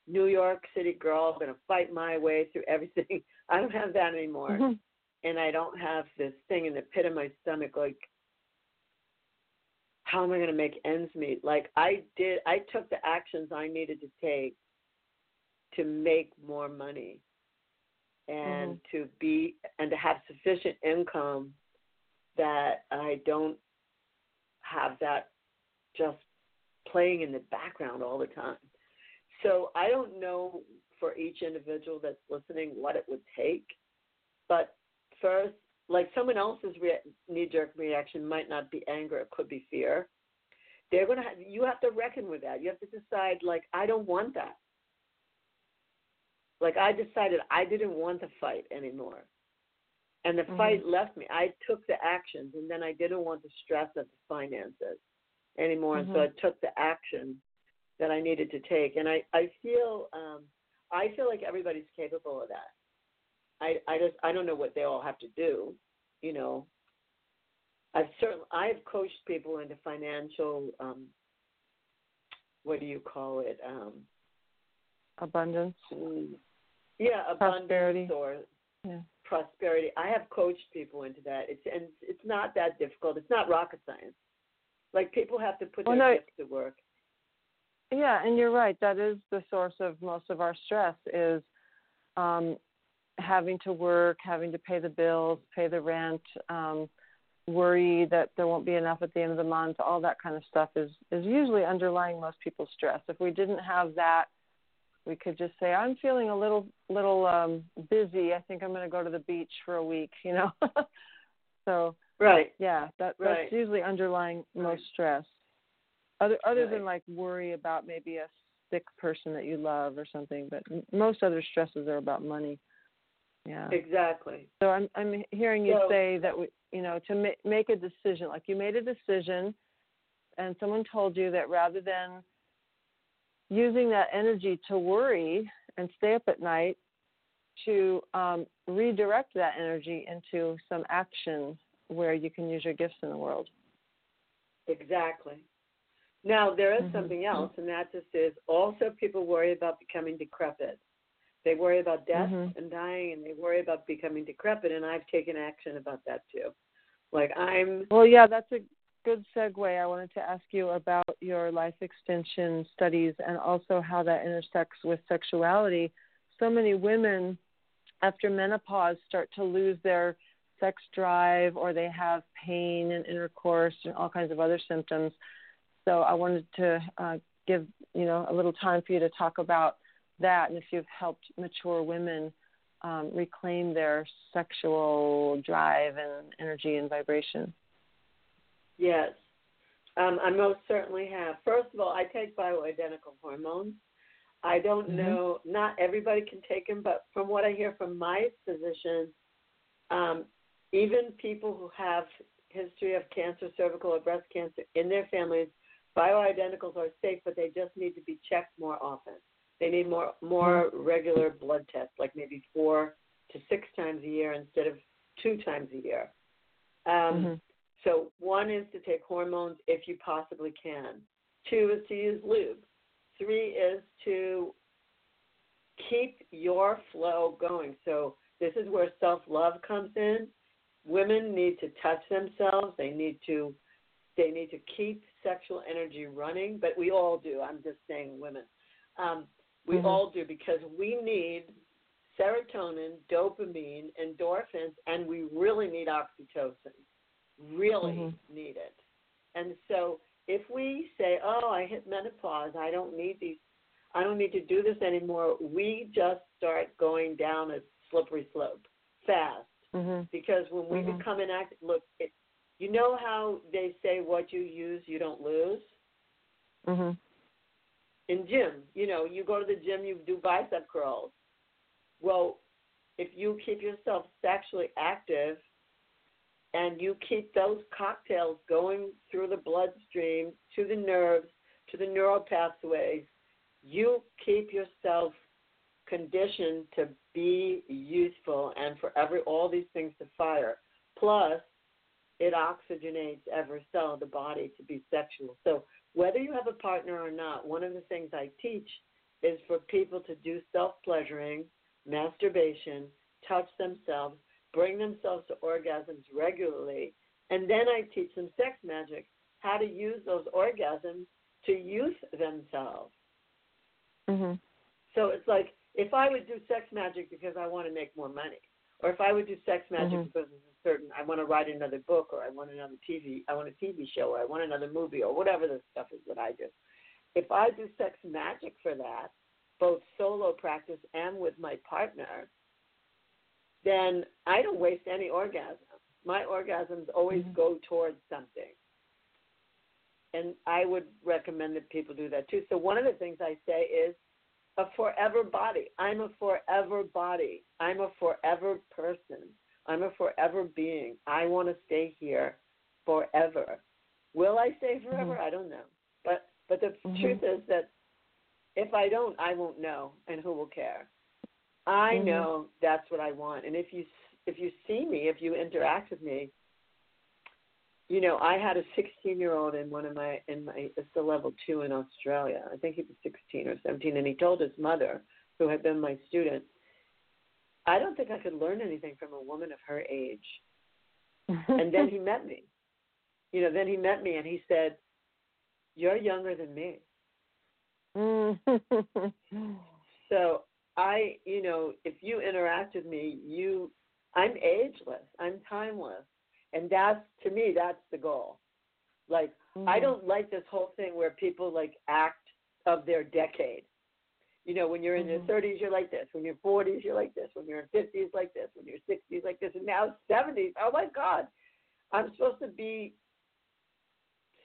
New York City girl. I'm gonna fight my way through everything. <laughs> I don't have that anymore. Mhm. and I don't have this thing in the pit of my stomach like how am I going to make ends meet? Like I did I took the actions I needed to take to make more money and to be and to have sufficient income that I don't have that just playing in the background all the time. So I don't know for each individual that's listening what it would take, but first, like someone else's knee-jerk reaction might not be anger; it could be fear. They're gonna have, you have to reckon with that. You have to decide, like, I don't want that. Like I decided I didn't want to fight anymore, and the Mhm. fight left me. I took the actions, and then I didn't want the stress of the finances anymore, and so I Mhm. took the action that I needed to take. And I I feel um I feel like everybody's capable of that. I I just I don't know what they all have to do, you know. I've certainly I've coached people into financial um what do you call it? Um Abundance. mm, yeah, Prosperity. abundance or Yeah. Prosperity. I have coached people into that. It's and it's not that difficult. It's not rocket science. Like people have to put Well, their no, gifts to work. Yeah, and you're right. That is the source of most of our stress is um, having to work, having to pay the bills, pay the rent, um, worry that there won't be enough at the end of the month. All that kind of stuff is is usually underlying most people's stress. If we didn't have that, we could just say, "I'm feeling a little little um, busy. I think I'm going to go to the beach for a week." <laughs> You know. so Right. yeah, that Right. that's usually underlying Right. most stress. Other other than like worry about maybe a sick person that you love or something, but most other stresses are about money. Yeah. Exactly. So I'm I'm hearing you So- say that we, you know, to ma- make a decision, like you made a decision, and someone told you that rather than using that energy to worry and stay up at night, to um, redirect that energy into some action where you can use your gifts in the world. Exactly. Now there is Mhm. something else, and that just is also people worry about becoming decrepit. They worry about death Mhm. and dying, and they worry about becoming decrepit. And I've taken action about that too. Like I'm, Well, yeah, that's a good segue. I wanted to ask you about your life extension studies and also how that intersects with sexuality. So many women after menopause start to lose their sex drive or they have pain and intercourse and all kinds of other symptoms. So I wanted to uh, give you know a little time for you to talk about that and if you've helped mature women um, reclaim their sexual drive and energy and vibration. Yes, um, I most certainly have. First of all, I take bioidentical hormones. I don't Mhm. know, not everybody can take them, but from what I hear from my physician, um, even people who have history of cancer, cervical or breast cancer in their families, bioidenticals are safe, but they just need to be checked more often. They need more more regular blood tests, like maybe four to six times a year instead of two times a year. Um, Mm-hmm. So one is to take hormones if you possibly can. Two is to use lube. Three is to keep your flow going. So this is where self love comes in. Women need to touch themselves. They need to they need to keep sexual energy running, but we all do. I'm just saying women. Um, we Mhm. all do because we need serotonin, dopamine, endorphins, and we really need oxytocin. Really Mhm. need it. And so if we say, "Oh, I hit menopause. I don't need these. I don't need to do this anymore," we just start going down a slippery slope fast Mm-hmm. because when we Mhm. become inactive, look, it, you know how they say what you use, you don't lose. Mm-hmm. In gym, you know, you go to the gym, you do bicep curls. Well, if you keep yourself sexually active and you keep those cocktails going through the bloodstream to the nerves, to the neural pathways, you keep yourself conditioned to be useful and for every all these things to fire. Plus, it oxygenates every cell of the body to be sexual. So whether you have a partner or not, one of the things I teach is for people to do self pleasuring, masturbation, touch themselves, bring themselves to orgasms regularly, and then I teach them sex magic, how to use those orgasms to use themselves. Mm-hmm. So it's like if I would do sex magic because I want to make more money, or if I would do sex magic Mhm. because it's a certain I want to write another book, or I want another TV, I want a TV show, or I want another movie, or whatever the stuff is that I do. If I do sex magic for that, both solo practice and with my partner, then I don't waste any orgasm. My orgasms always Mhm. go towards something. And I would recommend that people do that too. So one of the things I say is a forever body. I'm a forever body. I'm a forever person. I'm a forever being. I want to stay here forever. Will I stay forever? Mhm. I don't know. But but the Mhm. truth is that if I don't, I won't know, and who will care? I Mhm. know that's what I want. And if you if you see me, if you interact with me, you know, I had a 16 year old in one of my in my it's a level two in Australia. I think he was 16 or 17, and he told his mother, who had been my student, I don't think I could learn anything from a woman of her age. And then he <laughs> met me. You know, then he met me and he said, "You're younger than me." Mm-hmm. <laughs> So I, you know, if you interact with me, you, I'm ageless. I'm timeless, and that's to me, that's the goal. Like I don't like this whole thing where people like act of their decade. You know, when you're in Mhm. your 30s, you're like this. When you're 40s, you're like this. When you're in 50s, like this. When you're 60s, like this. And now 70s. Oh my God, I'm supposed to be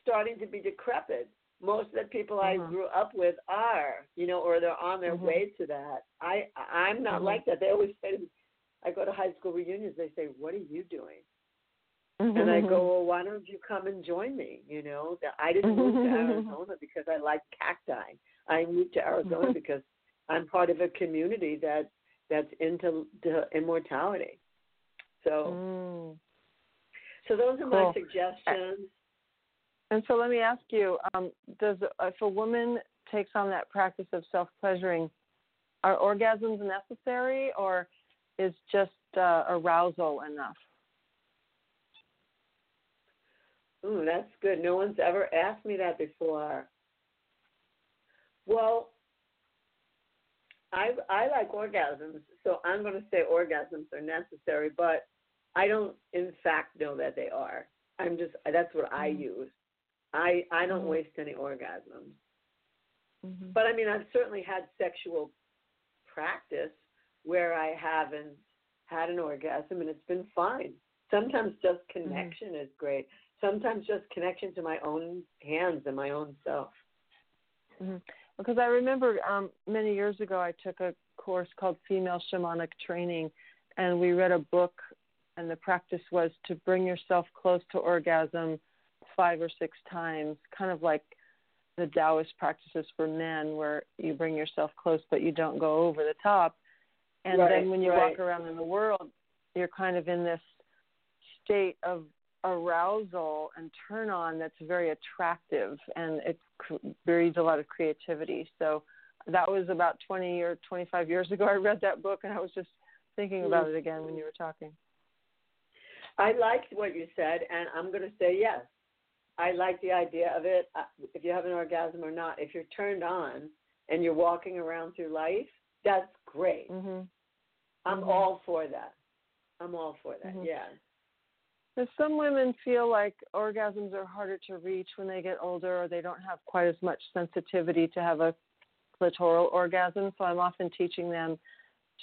starting to be decrepit. Most of the people I Mhm. grew up with are, you know, or they're on their Mhm. way to that. I I'm not Mhm. like that. They always say to me, I go to high school reunions. They say, "What are you doing?" Mm-hmm. And I go, well, why don't you come and join me? You know, that I didn't move to Arizona because I like cacti. I moved to Arizona because I'm part of a community that that's into to immortality. So, Mm. so those are my suggestions. And so let me ask you: um, Does if a woman takes on that practice of self pleasuring, are orgasms necessary, or is just uh, arousal enough? Ooh, that's good. No one's ever asked me that before. Well, I I like orgasms, so I'm going to say orgasms are necessary, but I don't in fact know that they are. I'm just that's what I Mhm. use. I I don't Mhm. waste any orgasms. Mm-hmm. But I mean, I've certainly had sexual practice where I haven't had an orgasm and it's been fine. Sometimes just connection is great. Sometimes just connection to my own hands and my own self. Because I remember um, many years ago, I took a course called Female Shamanic Training, and we read a book, and the practice was to bring yourself close to orgasm five or six times, kind of like the Taoist practices for men, where you bring yourself close but you don't go over the top. And right, then when you right. walk around in the world, you're kind of in this state of arousal and turn on that's very attractive and it breeds a lot of creativity. So that was about 20 or 25 years ago. I read that book and I was just thinking about it again when you were talking. I liked what you said, and I'm going to say yes. I like the idea of it. Uh, If you have an orgasm or not, if you're turned on and you're walking around through life, that's great. Mhm. I'm Mhm. all for that. I'm all for that. Mhm. Yeah. Some women feel like orgasms are harder to reach when they get older, or they don't have quite as much sensitivity to have a clitoral orgasm. So I'm often teaching them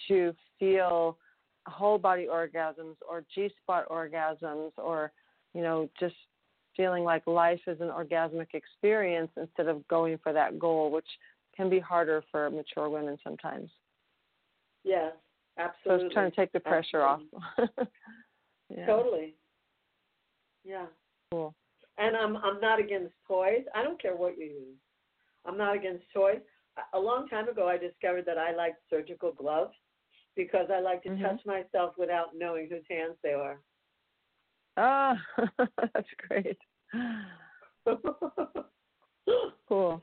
to feel whole body orgasms or G spot orgasms, or you know just feeling like life is an orgasmic experience instead of going for that goal, which can be harder for mature women sometimes. Yes. So Absolutely. it's trying to take the pressure Absolutely. off. <laughs> yeah. Totally. Yeah. Cool. And I'm I'm not against toys. I don't care what you use. I'm not against toys. A- long time ago, I discovered that I liked surgical gloves because I like to Mhm. touch myself without knowing whose hands they are. Ah, <laughs> that's great. <laughs> Cool.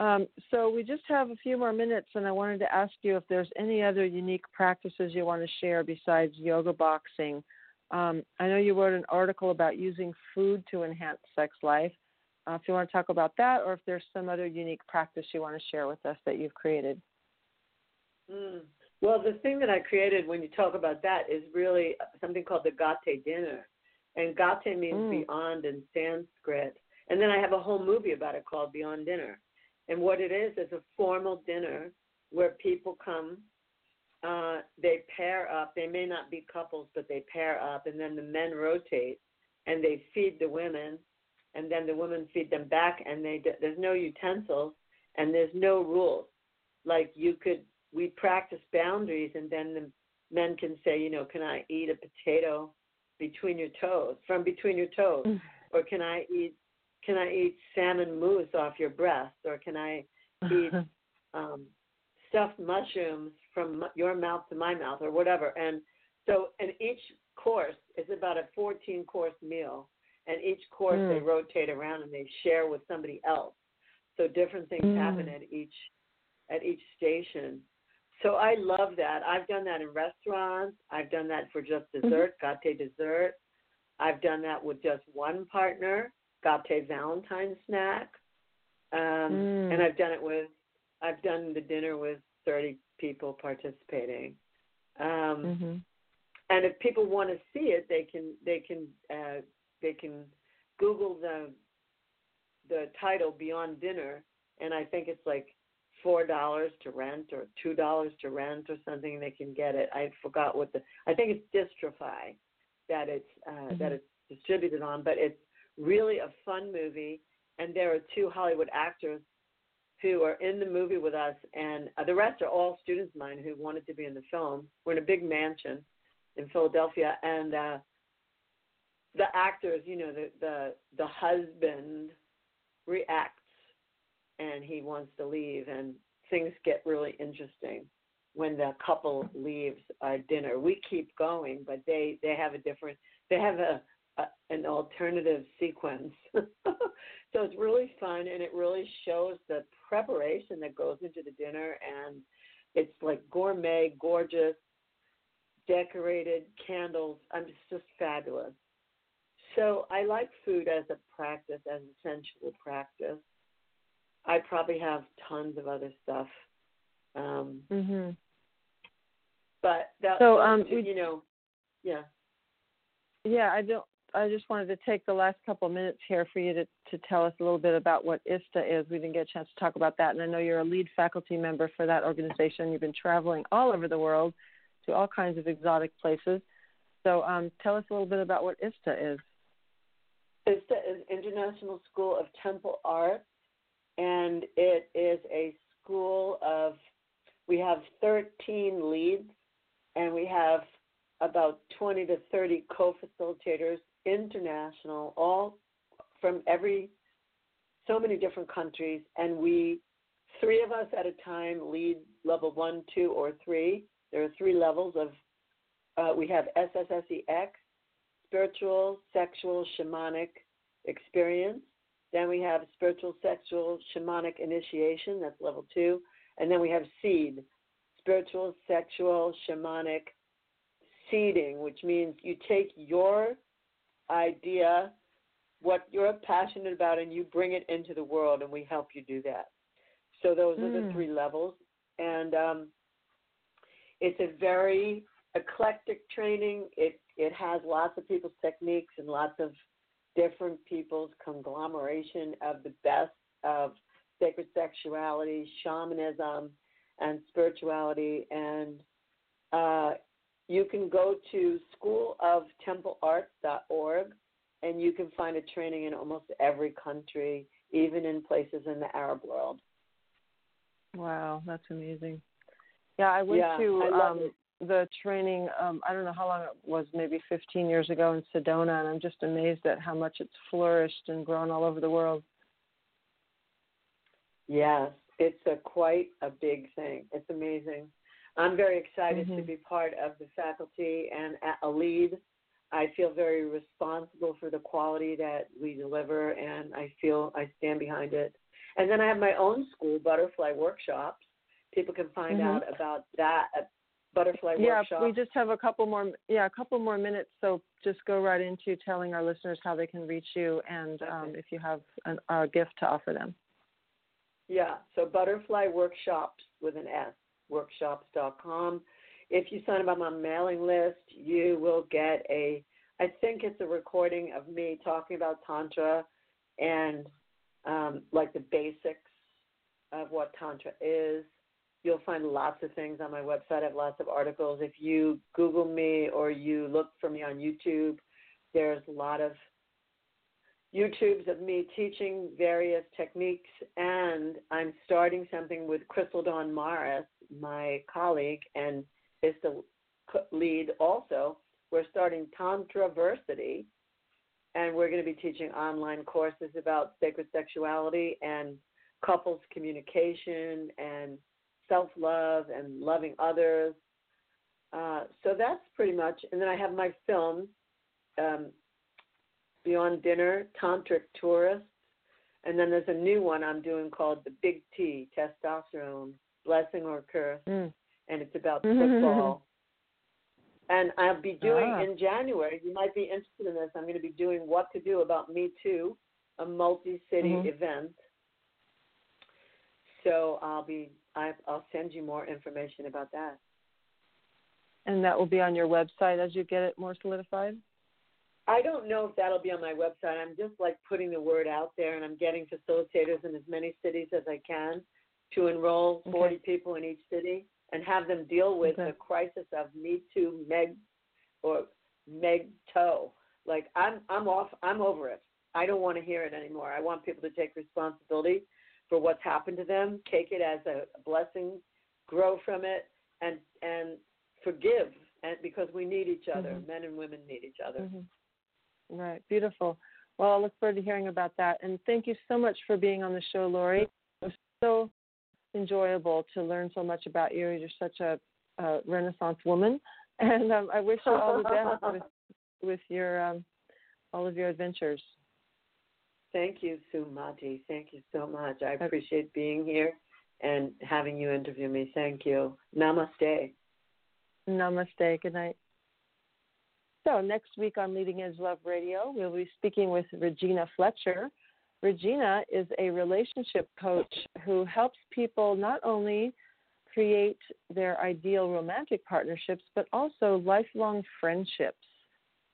Um, so we just have a few more minutes, and I wanted to ask you if there's any other unique practices you want to share besides yoga boxing. Um, I know you wrote an article about using food to enhance sex life. Uh, if you want to talk about that, or if there's some other unique practice you want to share with us that you've created. Mm. Well, the thing that I created when you talk about that is really something called the Gate dinner. And Gate means Mm. beyond in Sanskrit. And then I have a whole movie about it called Beyond Dinner. And what it is is a formal dinner where people come, uh, they pair up. They may not be couples, but they pair up, and then the men rotate and they feed the women, and then the women feed them back. And they there's no utensils and there's no rules. Like you could, we practice boundaries, and then the men can say, you know, can I eat a potato between your toes, from between your toes, or can I eat can I eat salmon mousse off your breast, or can I eat <laughs> um, stuffed mushrooms from your mouth to my mouth, or whatever? And so, and each course is about a 14 course meal, and each course Mm. they rotate around and they share with somebody else. So different things Mm. happen at each at each station. So I love that. I've done that in restaurants. I've done that for just dessert, gate dessert. I've done that with just one partner, gate Valentine snack. Um, Mm. And I've done it with, I've done the dinner with 30 people participating. Um, hmm and if people want to see it, they can they can uh, they can Google the the title Beyond Dinner, and I think it's like four dollars to rent or two dollars to rent or something. They can get it. I forgot what the I think it's Distrify that it's uh, Mhm. that it's distributed on, but it's really a fun movie. And there are two Hollywood actors who are in the movie with us, and uh, the rest are all students of mine who wanted to be in the film. We're in a big mansion in Philadelphia, and uh, the actors, you know, the the the husband reacts, and he wants to leave, and things get really interesting when the couple leaves our dinner. We keep going, but they they have a different they have a, a an alternative sequence. <laughs> so it's really fun and it really shows the preparation that goes into the dinner and it's like gourmet, gorgeous, decorated candles. I'm just, just fabulous. So I like food as a practice, as a sensual practice. I probably have tons of other stuff. Um, hmm but that, So, um, we- you know, yeah. Yeah, I don't. I just wanted to take the last couple of minutes here for you to, to tell us a little bit about what ISTA is. We didn't get a chance to talk about that, and I know you're a lead faculty member for that organization. You've been traveling all over the world to all kinds of exotic places. So, um, tell us a little bit about what ISTA is. ISTA is International School of Temple Art, and it is a school of, we have 13 leads, and we have about 20 to 30 co facilitators, international, all from every, so many different countries, and we three of us at a time lead level one, two, or three. There are three levels of. Uh, we have SSSEX, spiritual, sexual, shamanic experience. Then we have spiritual, sexual, shamanic initiation. That's level two. And then we have seed, spiritual, sexual, shamanic seeding, which means you take your idea, what you're passionate about, and you bring it into the world, and we help you do that. So those mm. are the hmm. three levels, and um, it's a very eclectic training. It it has lots of people's techniques and lots of different people's conglomeration of the best of sacred sexuality, shamanism, and spirituality. And uh, you can go to schooloftemplearts.org and you can find a training in almost every country, even in places in the Arab world. Wow, that's amazing. Yeah, I went yeah, to I um, the training. Um, I don't know how long it was, maybe 15 years ago in Sedona, and I'm just amazed at how much it's flourished and grown all over the world. Yes, it's a quite a big thing. It's amazing. I'm very excited mm-hmm. to be part of the faculty and a lead. I feel very responsible for the quality that we deliver, and I feel I stand behind it. And then I have my own school, Butterfly Workshops. People can find mm-hmm. out about that at Butterfly yeah, Workshops. we just have a couple more. Yeah, a couple more minutes. So just go right into telling our listeners how they can reach you, and okay. um, if you have an, a gift to offer them. Yeah, so Butterfly Workshops with an S, workshops.com. If you sign up on my mailing list, you will get a, I think it's a recording of me talking about Tantra and um, like the basics of what Tantra is. You'll find lots of things on my website. I have lots of articles. If you Google me or you look for me on YouTube, there's a lot of YouTubes of me teaching various techniques, and I'm starting something with Crystal Dawn Morris, my colleague, and is the lead also. We're starting Tantraversity, and we're going to be teaching online courses about sacred sexuality and couples communication and self love and loving others. Uh, so that's pretty much. And then I have my film, um, Beyond Dinner, Tantric Tourists. And then there's a new one I'm doing called The Big T, Testosterone, Blessing or Curse. Mm. And it's about football. and I'll be doing ah. in January, you might be interested in this, I'm going to be doing What to Do About Me Too, a multi city mm-hmm. event. So I'll be I, I'll send you more information about that. And that will be on your website as you get it more solidified? I don't know if that'll be on my website. I'm just like putting the word out there, and I'm getting facilitators in as many cities as I can to enroll 40 okay. people in each city and have them deal with okay. the crisis of Me Too, Meg, or Meg Toe. Like I'm, I'm off. I'm over it. I don't want to hear it anymore. I want people to take responsibility for what's happened to them, take it as a blessing, grow from it, and and forgive. And because we need each other, mm-hmm. men and women need each other. Mm-hmm. Right, beautiful. Well, I look forward to hearing about that. And thank you so much for being on the show, Laurie. It was so enjoyable to learn so much about you. You're such a, a Renaissance woman, <laughs> and um, I wish you all the best <laughs> with, with your um, all of your adventures. Thank you, Sumati. Thank you so much. I uh, appreciate being here and having you interview me. Thank you. Namaste. Namaste. Good night. So, next week on Leading Edge Love Radio, we'll be speaking with Regina Fletcher. Regina is a relationship coach who helps people not only create their ideal romantic partnerships, but also lifelong friendships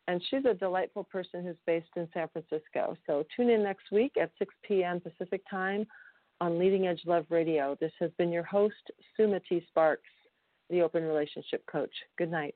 and she's a delightful person who's based in San Francisco. So tune in next week at 6 p.m. Pacific Time on Leading Edge Love Radio. This has been your host, Sumati Sparks, the Open Relationship Coach. Good night.